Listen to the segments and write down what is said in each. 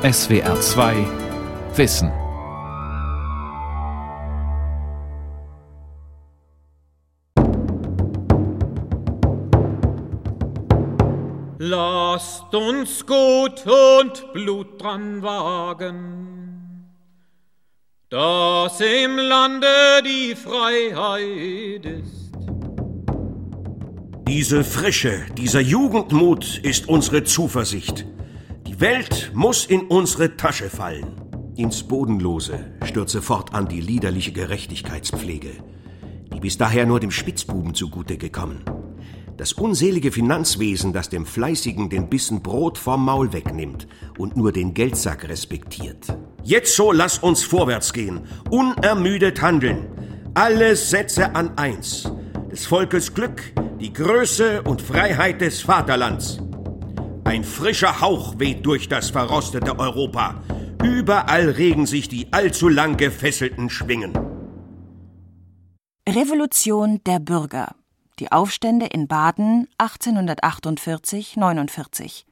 SWR 2 Wissen. Lasst uns Gut und Blut dran wagen, dass im Lande die Freiheit ist. Diese Frische, dieser Jugendmut ist unsere Zuversicht. Welt muss in unsere Tasche fallen. Ins Bodenlose stürze fortan die liederliche Gerechtigkeitspflege, die bis daher nur dem Spitzbuben zugute gekommen. Das unselige Finanzwesen, das dem Fleißigen den Bissen Brot vom Maul wegnimmt und nur den Geldsack respektiert. Jetzt so lass uns vorwärts gehen, unermüdet handeln. Alle Sätze an eins. Des Volkes Glück, die Größe und Freiheit des Vaterlands. Ein frischer Hauch weht durch das verrostete Europa. Überall regen sich die allzu lang gefesselten Schwingen. Revolution der Bürger die Aufstände in Baden 1848-49.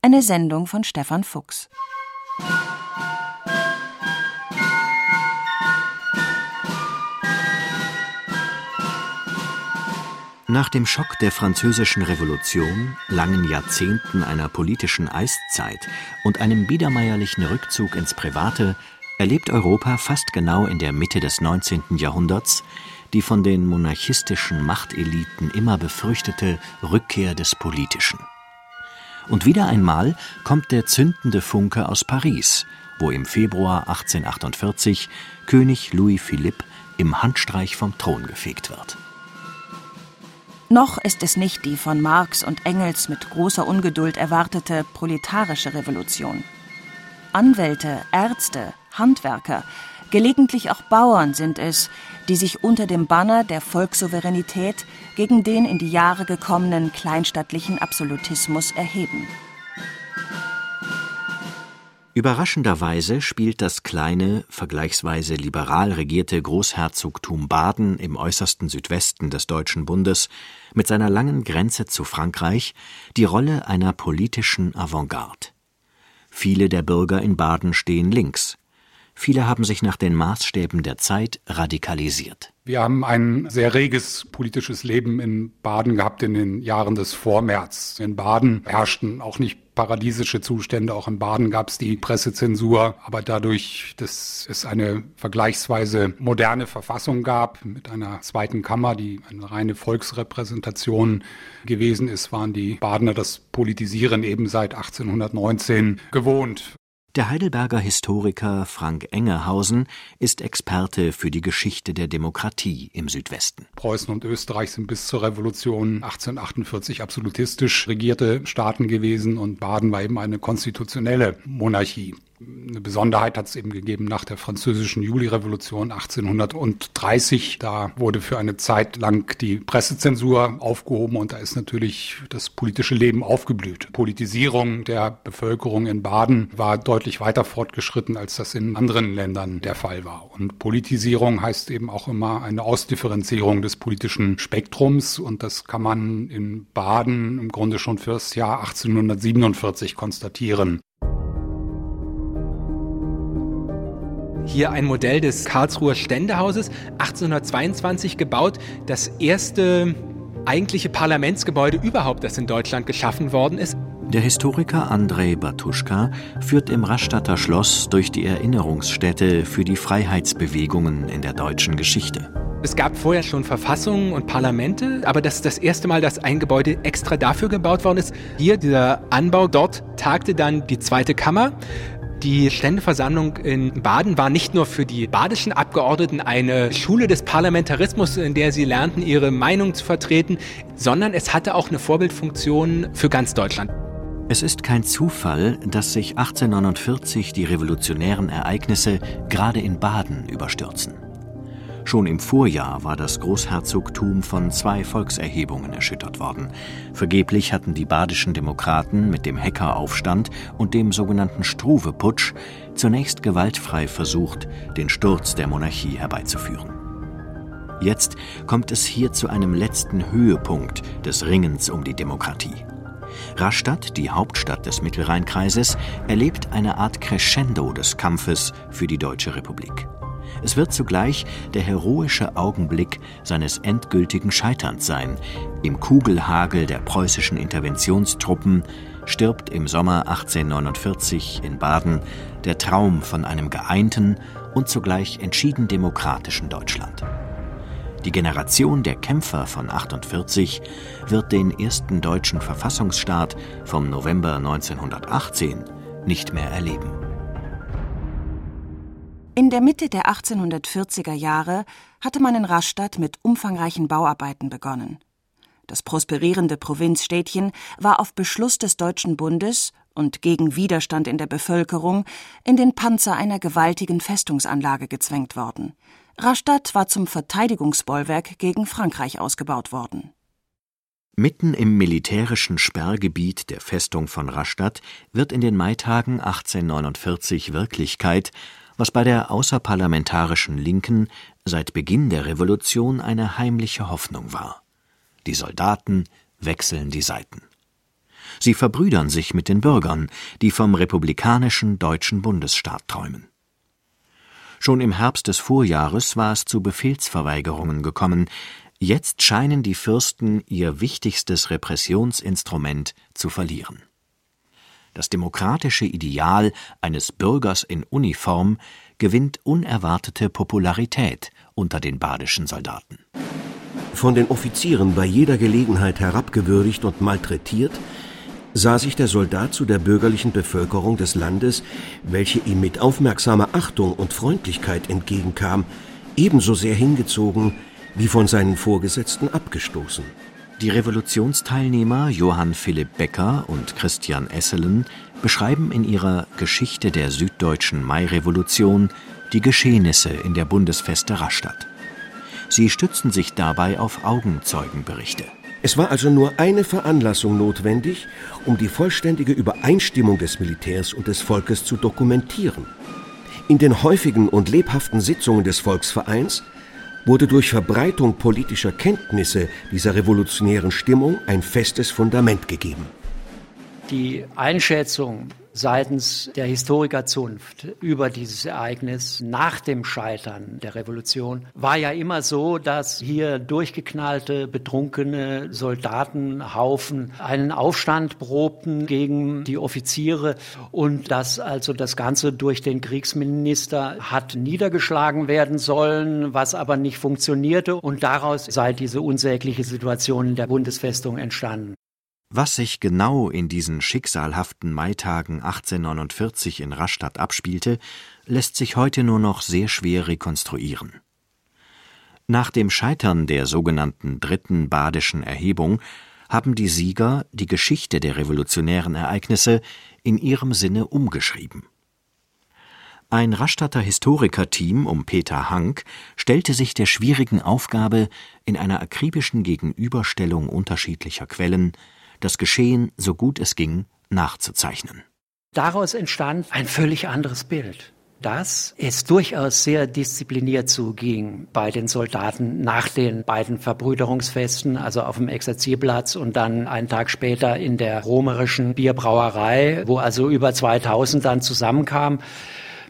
Eine Sendung von Stefan Fuchs. Nach dem Schock der Französischen Revolution, langen Jahrzehnten einer politischen Eiszeit und einem biedermeierlichen Rückzug ins Private erlebt Europa fast genau in der Mitte des 19. Jahrhunderts die von den monarchistischen Machteliten immer befürchtete Rückkehr des Politischen. Und wieder einmal kommt der zündende Funke aus Paris, wo im Februar 1848 König Louis Philippe im Handstreich vom Thron gefegt wird. Noch ist es nicht die von Marx und Engels mit großer Ungeduld erwartete proletarische Revolution. Anwälte, Ärzte, Handwerker, gelegentlich auch Bauern sind es, die sich unter dem Banner der Volkssouveränität gegen den in die Jahre gekommenen kleinstaatlichen Absolutismus erheben. Überraschenderweise spielt das kleine, vergleichsweise liberal regierte Großherzogtum Baden im äußersten Südwesten des Deutschen Bundes mit seiner langen Grenze zu Frankreich die Rolle einer politischen Avantgarde. Viele der Bürger in Baden stehen links, Viele haben sich nach den Maßstäben der Zeit radikalisiert. Wir haben ein sehr reges politisches Leben in Baden gehabt in den Jahren des Vormärz. In Baden herrschten auch nicht paradiesische Zustände. Auch in Baden gab es die Pressezensur. Aber dadurch, dass es eine vergleichsweise moderne Verfassung gab mit einer zweiten Kammer, die eine reine Volksrepräsentation gewesen ist, waren die Badener das Politisieren eben seit 1819 gewohnt. Der Heidelberger Historiker Frank Engerhausen ist Experte für die Geschichte der Demokratie im Südwesten. Preußen und Österreich sind bis zur Revolution 1848 absolutistisch regierte Staaten gewesen und Baden war eben eine konstitutionelle Monarchie. Eine Besonderheit hat es eben gegeben nach der französischen Julirevolution 1830. Da wurde für eine Zeit lang die Pressezensur aufgehoben und da ist natürlich das politische Leben aufgeblüht. Politisierung der Bevölkerung in Baden war deutlich weiter fortgeschritten, als das in anderen Ländern der Fall war. Und Politisierung heißt eben auch immer eine Ausdifferenzierung des politischen Spektrums und das kann man in Baden im Grunde schon fürs Jahr 1847 konstatieren. Hier ein Modell des Karlsruher Ständehauses, 1822 gebaut, das erste eigentliche Parlamentsgebäude überhaupt, das in Deutschland geschaffen worden ist. Der Historiker Andrei Batuschka führt im Rastatter Schloss durch die Erinnerungsstätte für die Freiheitsbewegungen in der deutschen Geschichte. Es gab vorher schon Verfassungen und Parlamente, aber das ist das erste Mal, dass ein Gebäude extra dafür gebaut worden ist. Hier dieser Anbau, dort tagte dann die zweite Kammer. Die Ständeversammlung in Baden war nicht nur für die badischen Abgeordneten eine Schule des Parlamentarismus, in der sie lernten, ihre Meinung zu vertreten, sondern es hatte auch eine Vorbildfunktion für ganz Deutschland. Es ist kein Zufall, dass sich 1849 die revolutionären Ereignisse gerade in Baden überstürzen. Schon im Vorjahr war das Großherzogtum von zwei Volkserhebungen erschüttert worden. Vergeblich hatten die badischen Demokraten mit dem Hackeraufstand und dem sogenannten Struve-Putsch zunächst gewaltfrei versucht, den Sturz der Monarchie herbeizuführen. Jetzt kommt es hier zu einem letzten Höhepunkt des Ringens um die Demokratie. Rastatt, die Hauptstadt des Mittelrheinkreises, erlebt eine Art Crescendo des Kampfes für die Deutsche Republik. Es wird zugleich der heroische Augenblick seines endgültigen Scheiterns sein. Im Kugelhagel der preußischen Interventionstruppen stirbt im Sommer 1849 in Baden der Traum von einem geeinten und zugleich entschieden demokratischen Deutschland. Die Generation der Kämpfer von 48 wird den ersten deutschen Verfassungsstaat vom November 1918 nicht mehr erleben. In der Mitte der 1840er Jahre hatte man in Rastatt mit umfangreichen Bauarbeiten begonnen. Das prosperierende Provinzstädtchen war auf Beschluss des Deutschen Bundes und gegen Widerstand in der Bevölkerung in den Panzer einer gewaltigen Festungsanlage gezwängt worden. Rastatt war zum Verteidigungsbollwerk gegen Frankreich ausgebaut worden. Mitten im militärischen Sperrgebiet der Festung von Rastatt wird in den Maitagen 1849 Wirklichkeit, was bei der außerparlamentarischen Linken seit Beginn der Revolution eine heimliche Hoffnung war. Die Soldaten wechseln die Seiten. Sie verbrüdern sich mit den Bürgern, die vom republikanischen deutschen Bundesstaat träumen. Schon im Herbst des Vorjahres war es zu Befehlsverweigerungen gekommen, jetzt scheinen die Fürsten ihr wichtigstes Repressionsinstrument zu verlieren. Das demokratische Ideal eines Bürgers in Uniform gewinnt unerwartete Popularität unter den badischen Soldaten. Von den Offizieren bei jeder Gelegenheit herabgewürdigt und malträtiert, sah sich der Soldat zu der bürgerlichen Bevölkerung des Landes, welche ihm mit aufmerksamer Achtung und Freundlichkeit entgegenkam, ebenso sehr hingezogen wie von seinen Vorgesetzten abgestoßen. Die Revolutionsteilnehmer Johann Philipp Becker und Christian Esselen beschreiben in ihrer Geschichte der süddeutschen Mairevolution die Geschehnisse in der Bundesfeste Rastatt. Sie stützen sich dabei auf Augenzeugenberichte. Es war also nur eine Veranlassung notwendig, um die vollständige Übereinstimmung des Militärs und des Volkes zu dokumentieren. In den häufigen und lebhaften Sitzungen des Volksvereins wurde durch Verbreitung politischer Kenntnisse dieser revolutionären Stimmung ein festes Fundament gegeben. Die Einschätzung seitens der Historikerzunft über dieses Ereignis nach dem Scheitern der Revolution war ja immer so, dass hier durchgeknallte, betrunkene Soldatenhaufen einen Aufstand probten gegen die Offiziere und dass also das Ganze durch den Kriegsminister hat niedergeschlagen werden sollen, was aber nicht funktionierte und daraus sei diese unsägliche Situation in der Bundesfestung entstanden. Was sich genau in diesen schicksalhaften Maitagen 1849 in Rastatt abspielte, lässt sich heute nur noch sehr schwer rekonstruieren. Nach dem Scheitern der sogenannten dritten badischen Erhebung haben die Sieger die Geschichte der revolutionären Ereignisse in ihrem Sinne umgeschrieben. Ein Rastatter Historikerteam um Peter Hank stellte sich der schwierigen Aufgabe, in einer akribischen Gegenüberstellung unterschiedlicher Quellen das Geschehen, so gut es ging, nachzuzeichnen. Daraus entstand ein völlig anderes Bild dass es durchaus sehr diszipliniert zuging bei den Soldaten nach den beiden Verbrüderungsfesten, also auf dem Exerzierplatz und dann einen Tag später in der romerischen Bierbrauerei, wo also über 2000 dann zusammenkamen.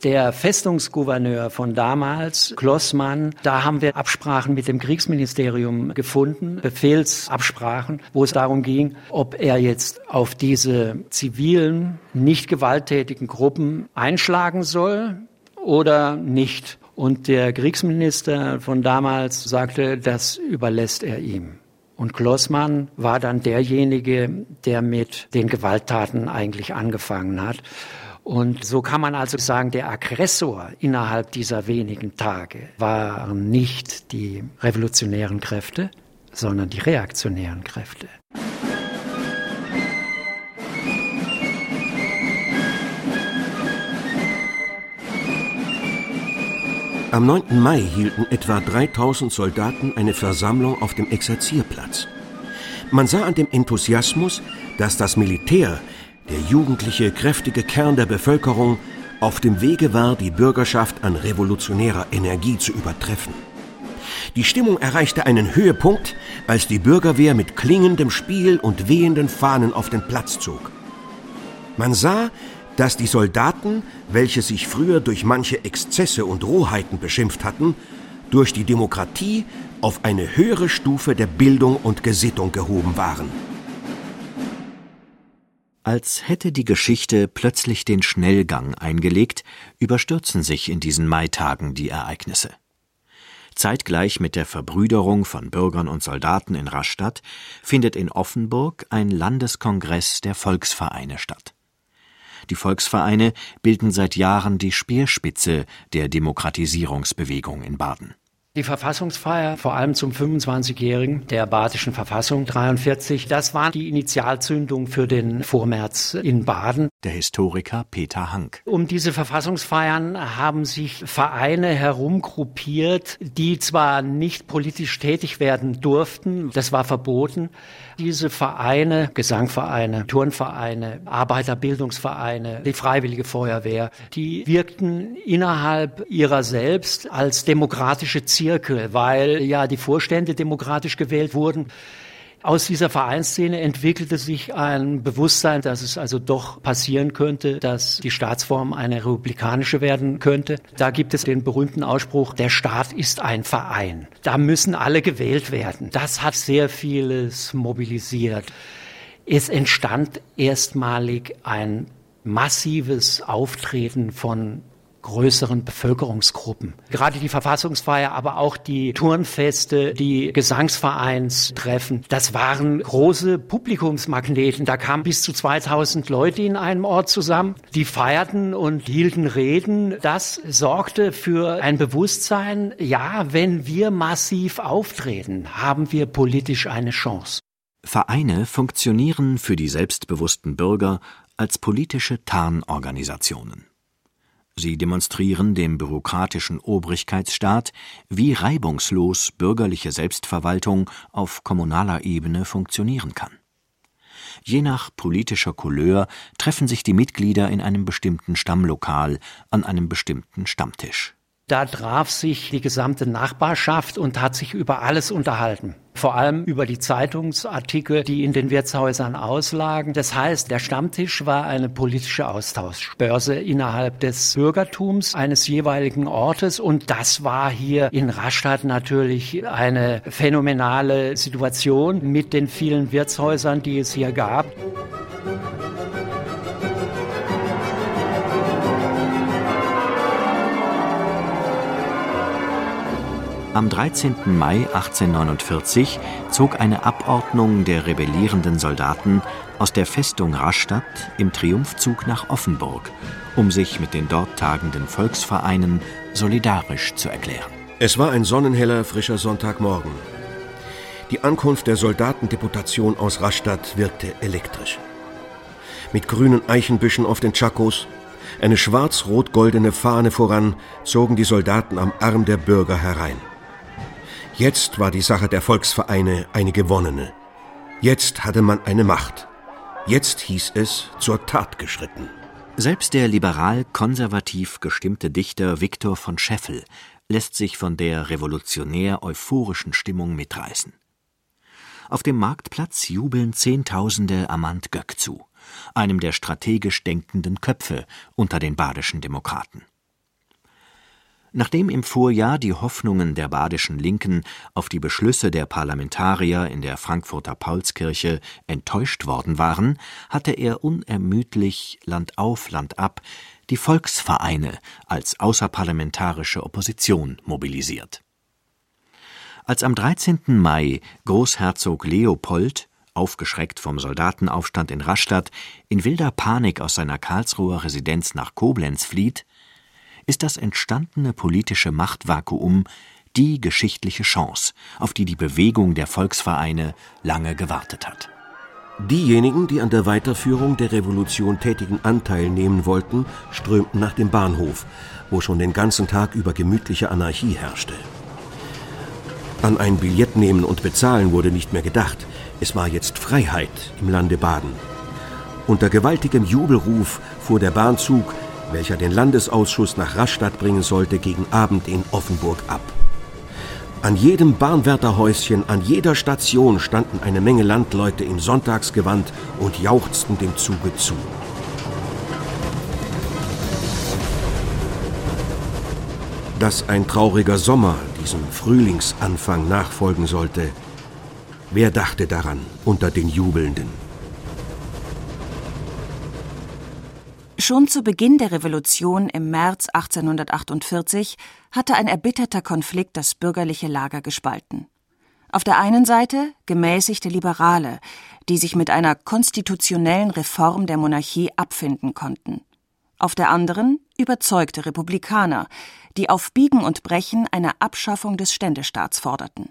Der Festungsgouverneur von damals, Klossmann, da haben wir Absprachen mit dem Kriegsministerium gefunden, Befehlsabsprachen, wo es darum ging, ob er jetzt auf diese zivilen, nicht gewalttätigen Gruppen einschlagen soll oder nicht. Und der Kriegsminister von damals sagte, das überlässt er ihm. Und Klossmann war dann derjenige, der mit den Gewalttaten eigentlich angefangen hat. Und so kann man also sagen, der Aggressor innerhalb dieser wenigen Tage waren nicht die revolutionären Kräfte, sondern die reaktionären Kräfte. Am 9. Mai hielten etwa 3000 Soldaten eine Versammlung auf dem Exerzierplatz. Man sah an dem Enthusiasmus, dass das Militär der jugendliche, kräftige Kern der Bevölkerung auf dem Wege war, die Bürgerschaft an revolutionärer Energie zu übertreffen. Die Stimmung erreichte einen Höhepunkt, als die Bürgerwehr mit klingendem Spiel und wehenden Fahnen auf den Platz zog. Man sah, dass die Soldaten, welche sich früher durch manche Exzesse und Rohheiten beschimpft hatten, durch die Demokratie auf eine höhere Stufe der Bildung und Gesittung gehoben waren. Als hätte die Geschichte plötzlich den Schnellgang eingelegt, überstürzen sich in diesen Maitagen die Ereignisse. Zeitgleich mit der Verbrüderung von Bürgern und Soldaten in Rastatt findet in Offenburg ein Landeskongress der Volksvereine statt. Die Volksvereine bilden seit Jahren die Speerspitze der Demokratisierungsbewegung in Baden. Die Verfassungsfeier, vor allem zum 25-Jährigen der Badischen Verfassung 43, das war die Initialzündung für den Vormärz in Baden. Der Historiker Peter Hank. Um diese Verfassungsfeiern haben sich Vereine herumgruppiert, die zwar nicht politisch tätig werden durften, das war verboten, diese Vereine, Gesangvereine, Turnvereine, Arbeiterbildungsvereine, die Freiwillige Feuerwehr, die wirkten innerhalb ihrer selbst als demokratische Zirkel, weil ja die Vorstände demokratisch gewählt wurden. Aus dieser Vereinsszene entwickelte sich ein Bewusstsein, dass es also doch passieren könnte, dass die Staatsform eine republikanische werden könnte. Da gibt es den berühmten Ausspruch, der Staat ist ein Verein. Da müssen alle gewählt werden. Das hat sehr vieles mobilisiert. Es entstand erstmalig ein massives Auftreten von größeren Bevölkerungsgruppen. Gerade die Verfassungsfeier, aber auch die Turnfeste, die Gesangsvereinstreffen, das waren große Publikumsmagneten. Da kamen bis zu 2000 Leute in einem Ort zusammen, die feierten und hielten Reden. Das sorgte für ein Bewusstsein, ja, wenn wir massiv auftreten, haben wir politisch eine Chance. Vereine funktionieren für die selbstbewussten Bürger als politische Tarnorganisationen. Sie demonstrieren dem bürokratischen Obrigkeitsstaat, wie reibungslos bürgerliche Selbstverwaltung auf kommunaler Ebene funktionieren kann. Je nach politischer Couleur treffen sich die Mitglieder in einem bestimmten Stammlokal an einem bestimmten Stammtisch da traf sich die gesamte Nachbarschaft und hat sich über alles unterhalten. Vor allem über die Zeitungsartikel, die in den Wirtshäusern auslagen. Das heißt, der Stammtisch war eine politische Austauschbörse innerhalb des Bürgertums eines jeweiligen Ortes. Und das war hier in Rastatt natürlich eine phänomenale Situation mit den vielen Wirtshäusern, die es hier gab. Am 13. Mai 1849 zog eine Abordnung der rebellierenden Soldaten aus der Festung Rastatt im Triumphzug nach Offenburg, um sich mit den dort tagenden Volksvereinen solidarisch zu erklären. Es war ein sonnenheller, frischer Sonntagmorgen. Die Ankunft der Soldatendeputation aus Rastatt wirkte elektrisch. Mit grünen Eichenbüschen auf den Chakos, eine schwarz-rot-goldene Fahne voran, zogen die Soldaten am Arm der Bürger herein. Jetzt war die Sache der Volksvereine eine gewonnene. Jetzt hatte man eine Macht. Jetzt hieß es zur Tat geschritten. Selbst der liberal-konservativ gestimmte Dichter Viktor von Scheffel lässt sich von der revolutionär euphorischen Stimmung mitreißen. Auf dem Marktplatz jubeln Zehntausende Amand Göck zu, einem der strategisch denkenden Köpfe unter den badischen Demokraten. Nachdem im Vorjahr die Hoffnungen der badischen Linken auf die Beschlüsse der Parlamentarier in der Frankfurter Paulskirche enttäuscht worden waren, hatte er unermüdlich Land auf, Land ab die Volksvereine als außerparlamentarische Opposition mobilisiert. Als am 13. Mai Großherzog Leopold aufgeschreckt vom Soldatenaufstand in Rastatt, in wilder Panik aus seiner Karlsruher Residenz nach Koblenz flieht, ist das entstandene politische Machtvakuum die geschichtliche Chance, auf die die Bewegung der Volksvereine lange gewartet hat. Diejenigen, die an der Weiterführung der Revolution tätigen Anteil nehmen wollten, strömten nach dem Bahnhof, wo schon den ganzen Tag über gemütliche Anarchie herrschte. An ein Billett nehmen und bezahlen wurde nicht mehr gedacht. Es war jetzt Freiheit im Lande Baden. Unter gewaltigem Jubelruf fuhr der Bahnzug welcher den Landesausschuss nach Rastatt bringen sollte, gegen Abend in Offenburg ab. An jedem Bahnwärterhäuschen, an jeder Station standen eine Menge Landleute im Sonntagsgewand und jauchzten dem Zuge zu. Dass ein trauriger Sommer diesem Frühlingsanfang nachfolgen sollte, wer dachte daran unter den Jubelnden? Schon zu Beginn der Revolution im März 1848 hatte ein erbitterter Konflikt das bürgerliche Lager gespalten. Auf der einen Seite gemäßigte Liberale, die sich mit einer konstitutionellen Reform der Monarchie abfinden konnten. Auf der anderen überzeugte Republikaner, die auf Biegen und Brechen eine Abschaffung des Ständestaats forderten.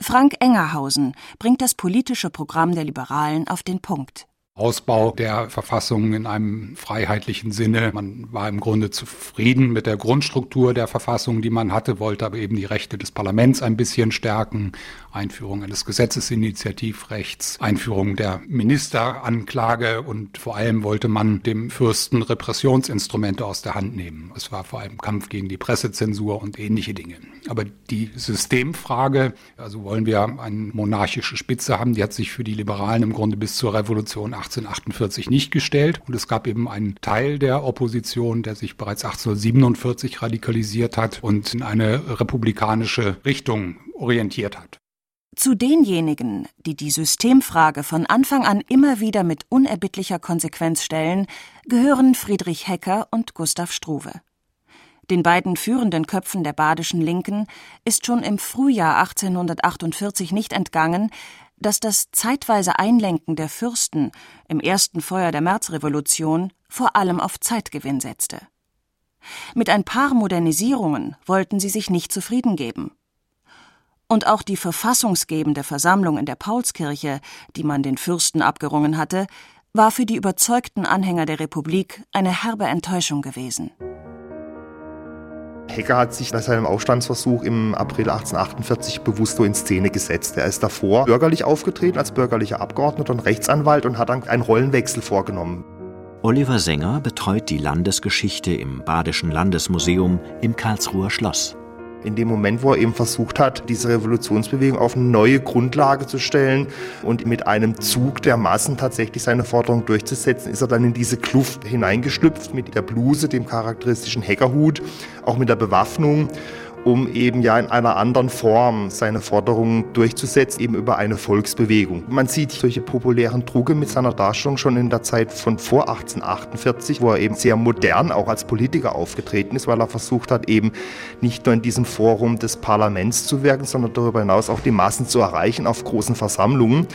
Frank Engerhausen bringt das politische Programm der Liberalen auf den Punkt. Ausbau der Verfassung in einem freiheitlichen Sinne. Man war im Grunde zufrieden mit der Grundstruktur der Verfassung, die man hatte, wollte aber eben die Rechte des Parlaments ein bisschen stärken. Einführung eines Gesetzesinitiativrechts, Einführung der Ministeranklage und vor allem wollte man dem Fürsten Repressionsinstrumente aus der Hand nehmen. Es war vor allem Kampf gegen die Pressezensur und ähnliche Dinge. Aber die Systemfrage, also wollen wir eine monarchische Spitze haben, die hat sich für die Liberalen im Grunde bis zur Revolution 1848 nicht gestellt. Und es gab eben einen Teil der Opposition, der sich bereits 1847 radikalisiert hat und in eine republikanische Richtung orientiert hat. Zu denjenigen, die die Systemfrage von Anfang an immer wieder mit unerbittlicher Konsequenz stellen, gehören Friedrich Hecker und Gustav Struve. Den beiden führenden Köpfen der badischen Linken ist schon im Frühjahr 1848 nicht entgangen, dass das zeitweise Einlenken der Fürsten im ersten Feuer der Märzrevolution vor allem auf Zeitgewinn setzte. Mit ein paar Modernisierungen wollten sie sich nicht zufrieden geben. Und auch die verfassungsgebende Versammlung in der Paulskirche, die man den Fürsten abgerungen hatte, war für die überzeugten Anhänger der Republik eine herbe Enttäuschung gewesen. Hecker hat sich bei seinem Aufstandsversuch im April 1848 bewusst so in Szene gesetzt. Er ist davor bürgerlich aufgetreten als bürgerlicher Abgeordneter und Rechtsanwalt und hat dann einen Rollenwechsel vorgenommen. Oliver Sänger betreut die Landesgeschichte im Badischen Landesmuseum im Karlsruher Schloss in dem Moment, wo er eben versucht hat, diese Revolutionsbewegung auf eine neue Grundlage zu stellen und mit einem Zug der Massen tatsächlich seine Forderung durchzusetzen, ist er dann in diese Kluft hineingeschlüpft mit der Bluse, dem charakteristischen Hackerhut, auch mit der Bewaffnung um eben ja in einer anderen Form seine Forderungen durchzusetzen, eben über eine Volksbewegung. Man sieht solche populären Drucke mit seiner Darstellung schon in der Zeit von vor 1848, wo er eben sehr modern auch als Politiker aufgetreten ist, weil er versucht hat, eben nicht nur in diesem Forum des Parlaments zu wirken, sondern darüber hinaus auch die Massen zu erreichen auf großen Versammlungen.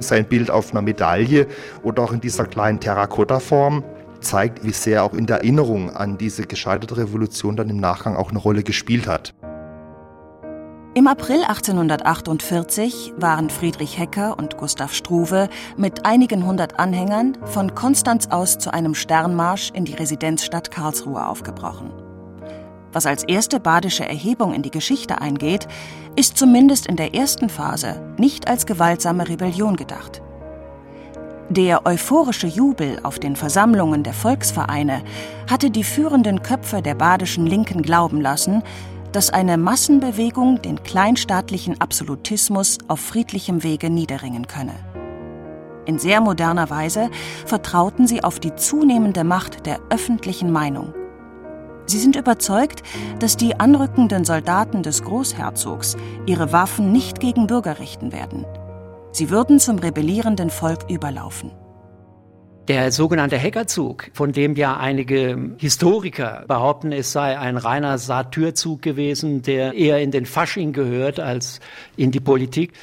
Sein Bild auf einer Medaille oder auch in dieser kleinen Terrakotta-Form zeigt, wie sehr auch in der Erinnerung an diese gescheiterte Revolution dann im Nachgang auch eine Rolle gespielt hat. Im April 1848 waren Friedrich Hecker und Gustav Struve mit einigen hundert Anhängern von Konstanz aus zu einem Sternmarsch in die Residenzstadt Karlsruhe aufgebrochen. Was als erste badische Erhebung in die Geschichte eingeht, ist zumindest in der ersten Phase nicht als gewaltsame Rebellion gedacht. Der euphorische Jubel auf den Versammlungen der Volksvereine hatte die führenden Köpfe der badischen Linken glauben lassen, dass eine Massenbewegung den kleinstaatlichen Absolutismus auf friedlichem Wege niederringen könne. In sehr moderner Weise vertrauten sie auf die zunehmende Macht der öffentlichen Meinung. Sie sind überzeugt, dass die anrückenden Soldaten des Großherzogs ihre Waffen nicht gegen Bürger richten werden – Sie würden zum rebellierenden Volk überlaufen. Der sogenannte Hackerzug, von dem ja einige Historiker behaupten, es sei ein reiner Satürzug gewesen, der eher in den Fasching gehört als in die Politik.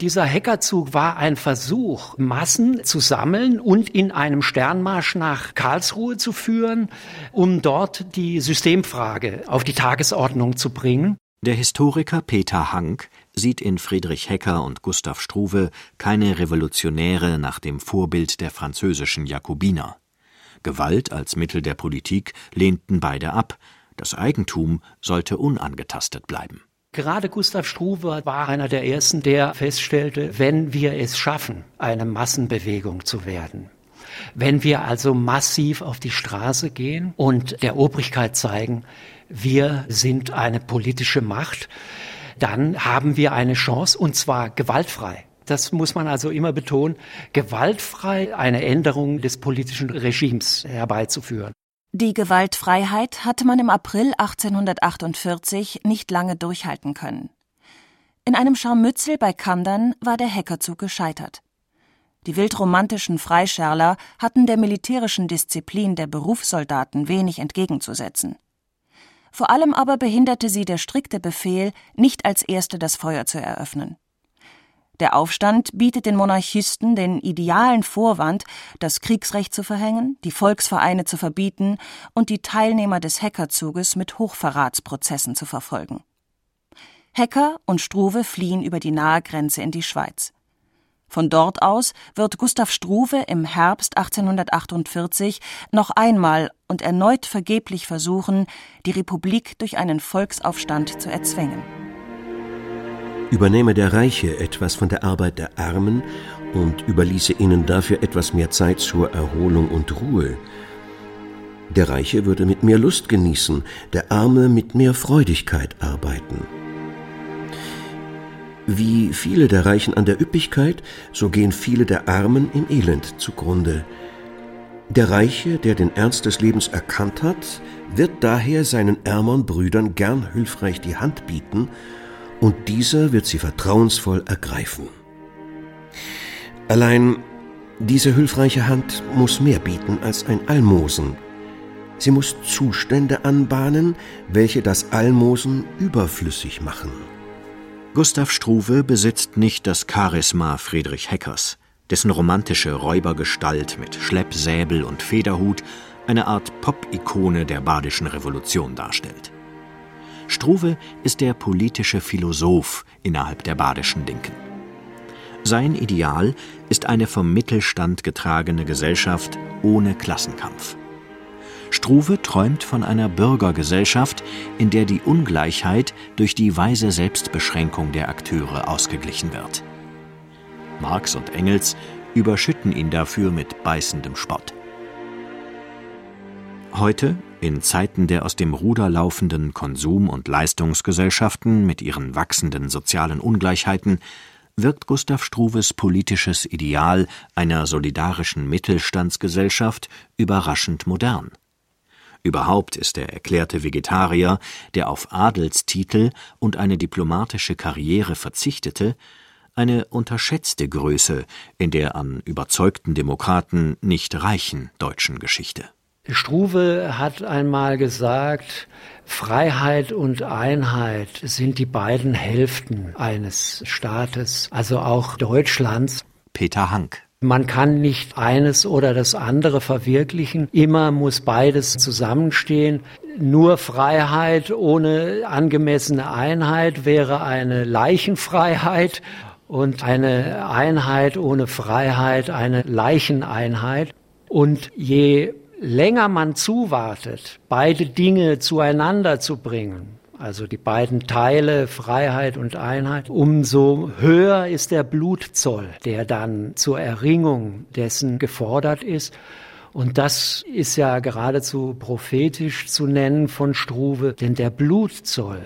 Dieser Hackerzug war ein Versuch, Massen zu sammeln und in einem Sternmarsch nach Karlsruhe zu führen, um dort die Systemfrage auf die Tagesordnung zu bringen. Der Historiker Peter Hank sieht in Friedrich Hecker und Gustav Struve keine Revolutionäre nach dem Vorbild der französischen Jakobiner. Gewalt als Mittel der Politik lehnten beide ab, das Eigentum sollte unangetastet bleiben. Gerade Gustav Struve war einer der ersten, der feststellte, wenn wir es schaffen, eine Massenbewegung zu werden, wenn wir also massiv auf die Straße gehen und der Obrigkeit zeigen, wir sind eine politische Macht, dann haben wir eine Chance und zwar gewaltfrei. Das muss man also immer betonen, gewaltfrei eine Änderung des politischen Regimes herbeizuführen. Die Gewaltfreiheit hatte man im April 1848 nicht lange durchhalten können. In einem Scharmützel bei Kandern war der Hackerzug gescheitert. Die wildromantischen Freischärler hatten der militärischen Disziplin der Berufssoldaten wenig entgegenzusetzen. Vor allem aber behinderte sie der strikte Befehl, nicht als Erste das Feuer zu eröffnen. Der Aufstand bietet den Monarchisten den idealen Vorwand, das Kriegsrecht zu verhängen, die Volksvereine zu verbieten und die Teilnehmer des Hackerzuges mit Hochverratsprozessen zu verfolgen. Hacker und Struve fliehen über die nahe Grenze in die Schweiz. Von dort aus wird Gustav Struve im Herbst 1848 noch einmal und erneut vergeblich versuchen, die Republik durch einen Volksaufstand zu erzwängen. Übernehme der Reiche etwas von der Arbeit der Armen und überließe ihnen dafür etwas mehr Zeit zur Erholung und Ruhe. Der Reiche würde mit mehr Lust genießen, der Arme mit mehr Freudigkeit arbeiten. Wie viele der Reichen an der Üppigkeit, so gehen viele der Armen im Elend zugrunde. Der Reiche, der den Ernst des Lebens erkannt hat, wird daher seinen ärmeren Brüdern gern hilfreich die Hand bieten, und dieser wird sie vertrauensvoll ergreifen. Allein diese hilfreiche Hand muss mehr bieten als ein Almosen. Sie muss Zustände anbahnen, welche das Almosen überflüssig machen. Gustav Struve besitzt nicht das Charisma Friedrich Heckers, dessen romantische Räubergestalt mit Schleppsäbel und Federhut eine Art Pop-Ikone der badischen Revolution darstellt. Struve ist der politische Philosoph innerhalb der badischen Linken. Sein Ideal ist eine vom Mittelstand getragene Gesellschaft ohne Klassenkampf. Struve träumt von einer Bürgergesellschaft, in der die Ungleichheit durch die weise Selbstbeschränkung der Akteure ausgeglichen wird. Marx und Engels überschütten ihn dafür mit beißendem Spott. Heute, in Zeiten der aus dem Ruder laufenden Konsum- und Leistungsgesellschaften mit ihren wachsenden sozialen Ungleichheiten, wirkt Gustav Struves politisches Ideal einer solidarischen Mittelstandsgesellschaft überraschend modern. Überhaupt ist er erklärte Vegetarier, der auf Adelstitel und eine diplomatische Karriere verzichtete, eine unterschätzte Größe in der an überzeugten Demokraten nicht reichen deutschen Geschichte. Struve hat einmal gesagt, Freiheit und Einheit sind die beiden Hälften eines Staates, also auch Deutschlands. Peter Hank man kann nicht eines oder das andere verwirklichen. Immer muss beides zusammenstehen. Nur Freiheit ohne angemessene Einheit wäre eine Leichenfreiheit und eine Einheit ohne Freiheit eine Leicheneinheit. Und je länger man zuwartet, beide Dinge zueinander zu bringen, also die beiden Teile Freiheit und Einheit, umso höher ist der Blutzoll, der dann zur Erringung dessen gefordert ist. Und das ist ja geradezu prophetisch zu nennen von Struve, denn der Blutzoll,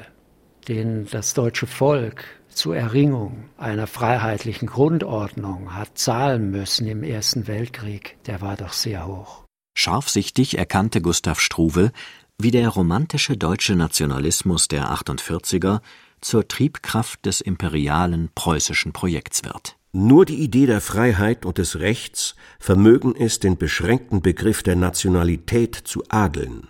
den das deutsche Volk zur Erringung einer freiheitlichen Grundordnung hat zahlen müssen im Ersten Weltkrieg, der war doch sehr hoch. Scharfsichtig erkannte Gustav Struve, wie der romantische deutsche Nationalismus der 48er zur Triebkraft des imperialen preußischen Projekts wird. Nur die Idee der Freiheit und des Rechts vermögen es, den beschränkten Begriff der Nationalität zu adeln.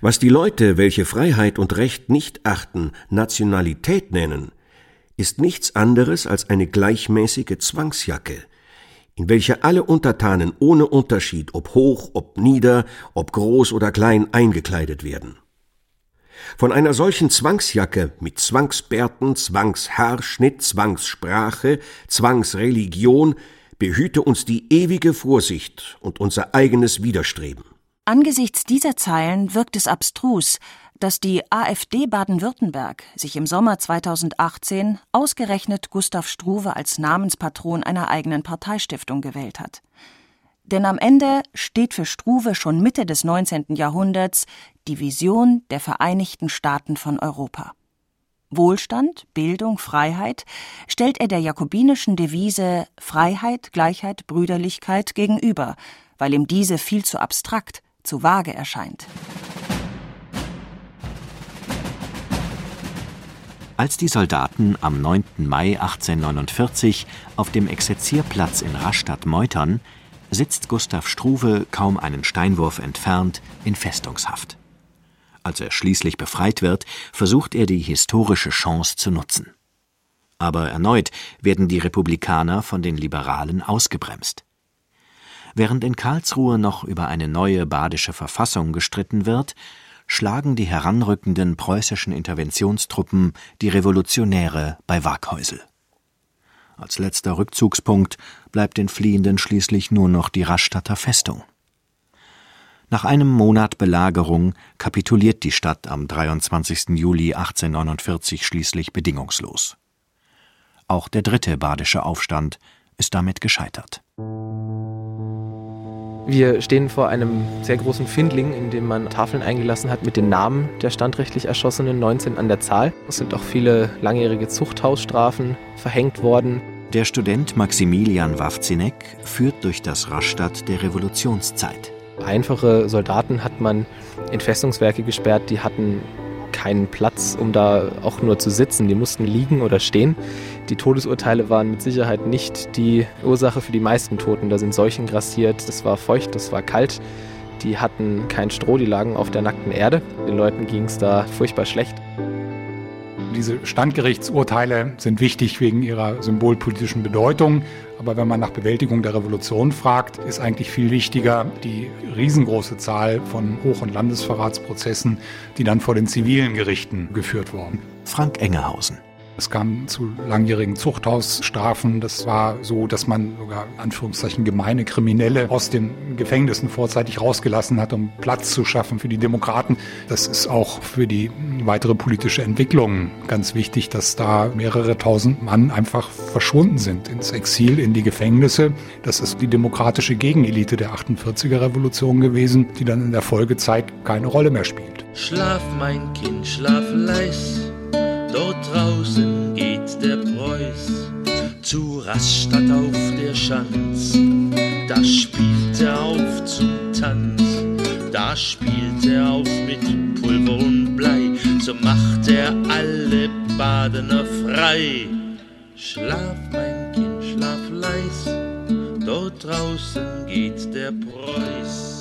Was die Leute, welche Freiheit und Recht nicht achten, Nationalität nennen, ist nichts anderes als eine gleichmäßige Zwangsjacke, in welche alle Untertanen ohne Unterschied, ob hoch, ob nieder, ob groß oder klein, eingekleidet werden. Von einer solchen Zwangsjacke mit Zwangsbärten, Zwangshaarschnitt, Zwangssprache, Zwangsreligion behüte uns die ewige Vorsicht und unser eigenes Widerstreben. Angesichts dieser Zeilen wirkt es abstrus, dass die AfD Baden-Württemberg sich im Sommer 2018 ausgerechnet Gustav Struve als Namenspatron einer eigenen Parteistiftung gewählt hat. Denn am Ende steht für Struve schon Mitte des 19. Jahrhunderts die Vision der Vereinigten Staaten von Europa. Wohlstand, Bildung, Freiheit stellt er der jakobinischen Devise Freiheit, Gleichheit, Brüderlichkeit gegenüber, weil ihm diese viel zu abstrakt, zu vage erscheint. Als die Soldaten am 9. Mai 1849 auf dem Exerzierplatz in Rastatt meutern, sitzt Gustav Struve kaum einen Steinwurf entfernt in Festungshaft. Als er schließlich befreit wird, versucht er die historische Chance zu nutzen. Aber erneut werden die Republikaner von den Liberalen ausgebremst. Während in Karlsruhe noch über eine neue badische Verfassung gestritten wird, schlagen die heranrückenden preußischen Interventionstruppen die Revolutionäre bei Waghäusel. Als letzter Rückzugspunkt bleibt den Fliehenden schließlich nur noch die Rastatter Festung. Nach einem Monat Belagerung kapituliert die Stadt am 23. Juli 1849 schließlich bedingungslos. Auch der dritte badische Aufstand ist damit gescheitert. Wir stehen vor einem sehr großen Findling, in dem man Tafeln eingelassen hat mit den Namen der standrechtlich Erschossenen, 19 an der Zahl. Es sind auch viele langjährige Zuchthausstrafen verhängt worden. Der Student Maximilian Wawzinek führt durch das Rastatt der Revolutionszeit. Einfache Soldaten hat man in Festungswerke gesperrt, die hatten keinen Platz, um da auch nur zu sitzen. Die mussten liegen oder stehen. Die Todesurteile waren mit Sicherheit nicht die Ursache für die meisten Toten. Da sind Seuchen grassiert, es war feucht, es war kalt. Die hatten kein Stroh, die lagen auf der nackten Erde. Den Leuten ging es da furchtbar schlecht. Diese Standgerichtsurteile sind wichtig wegen ihrer symbolpolitischen Bedeutung. Aber wenn man nach Bewältigung der Revolution fragt, ist eigentlich viel wichtiger die riesengroße Zahl von Hoch- und Landesverratsprozessen, die dann vor den zivilen Gerichten geführt wurden. Frank Engehausen. Es kam zu langjährigen Zuchthausstrafen. Das war so, dass man sogar Anführungszeichen gemeine Kriminelle aus den Gefängnissen vorzeitig rausgelassen hat, um Platz zu schaffen für die Demokraten. Das ist auch für die weitere politische Entwicklung ganz wichtig, dass da mehrere tausend Mann einfach verschwunden sind ins Exil, in die Gefängnisse. Das ist die demokratische Gegenelite der 48er Revolution gewesen, die dann in der Folgezeit keine Rolle mehr spielt. Schlaf, mein Kind, schlaf leis Dort draußen geht der Preuß zu Raststadt auf der Schanz. Da spielt er auf zum Tanz, da spielt er auf mit Pulver und Blei. So macht er alle Badener frei. Schlaf, mein Kind, schlaf leis, dort draußen geht der Preuß.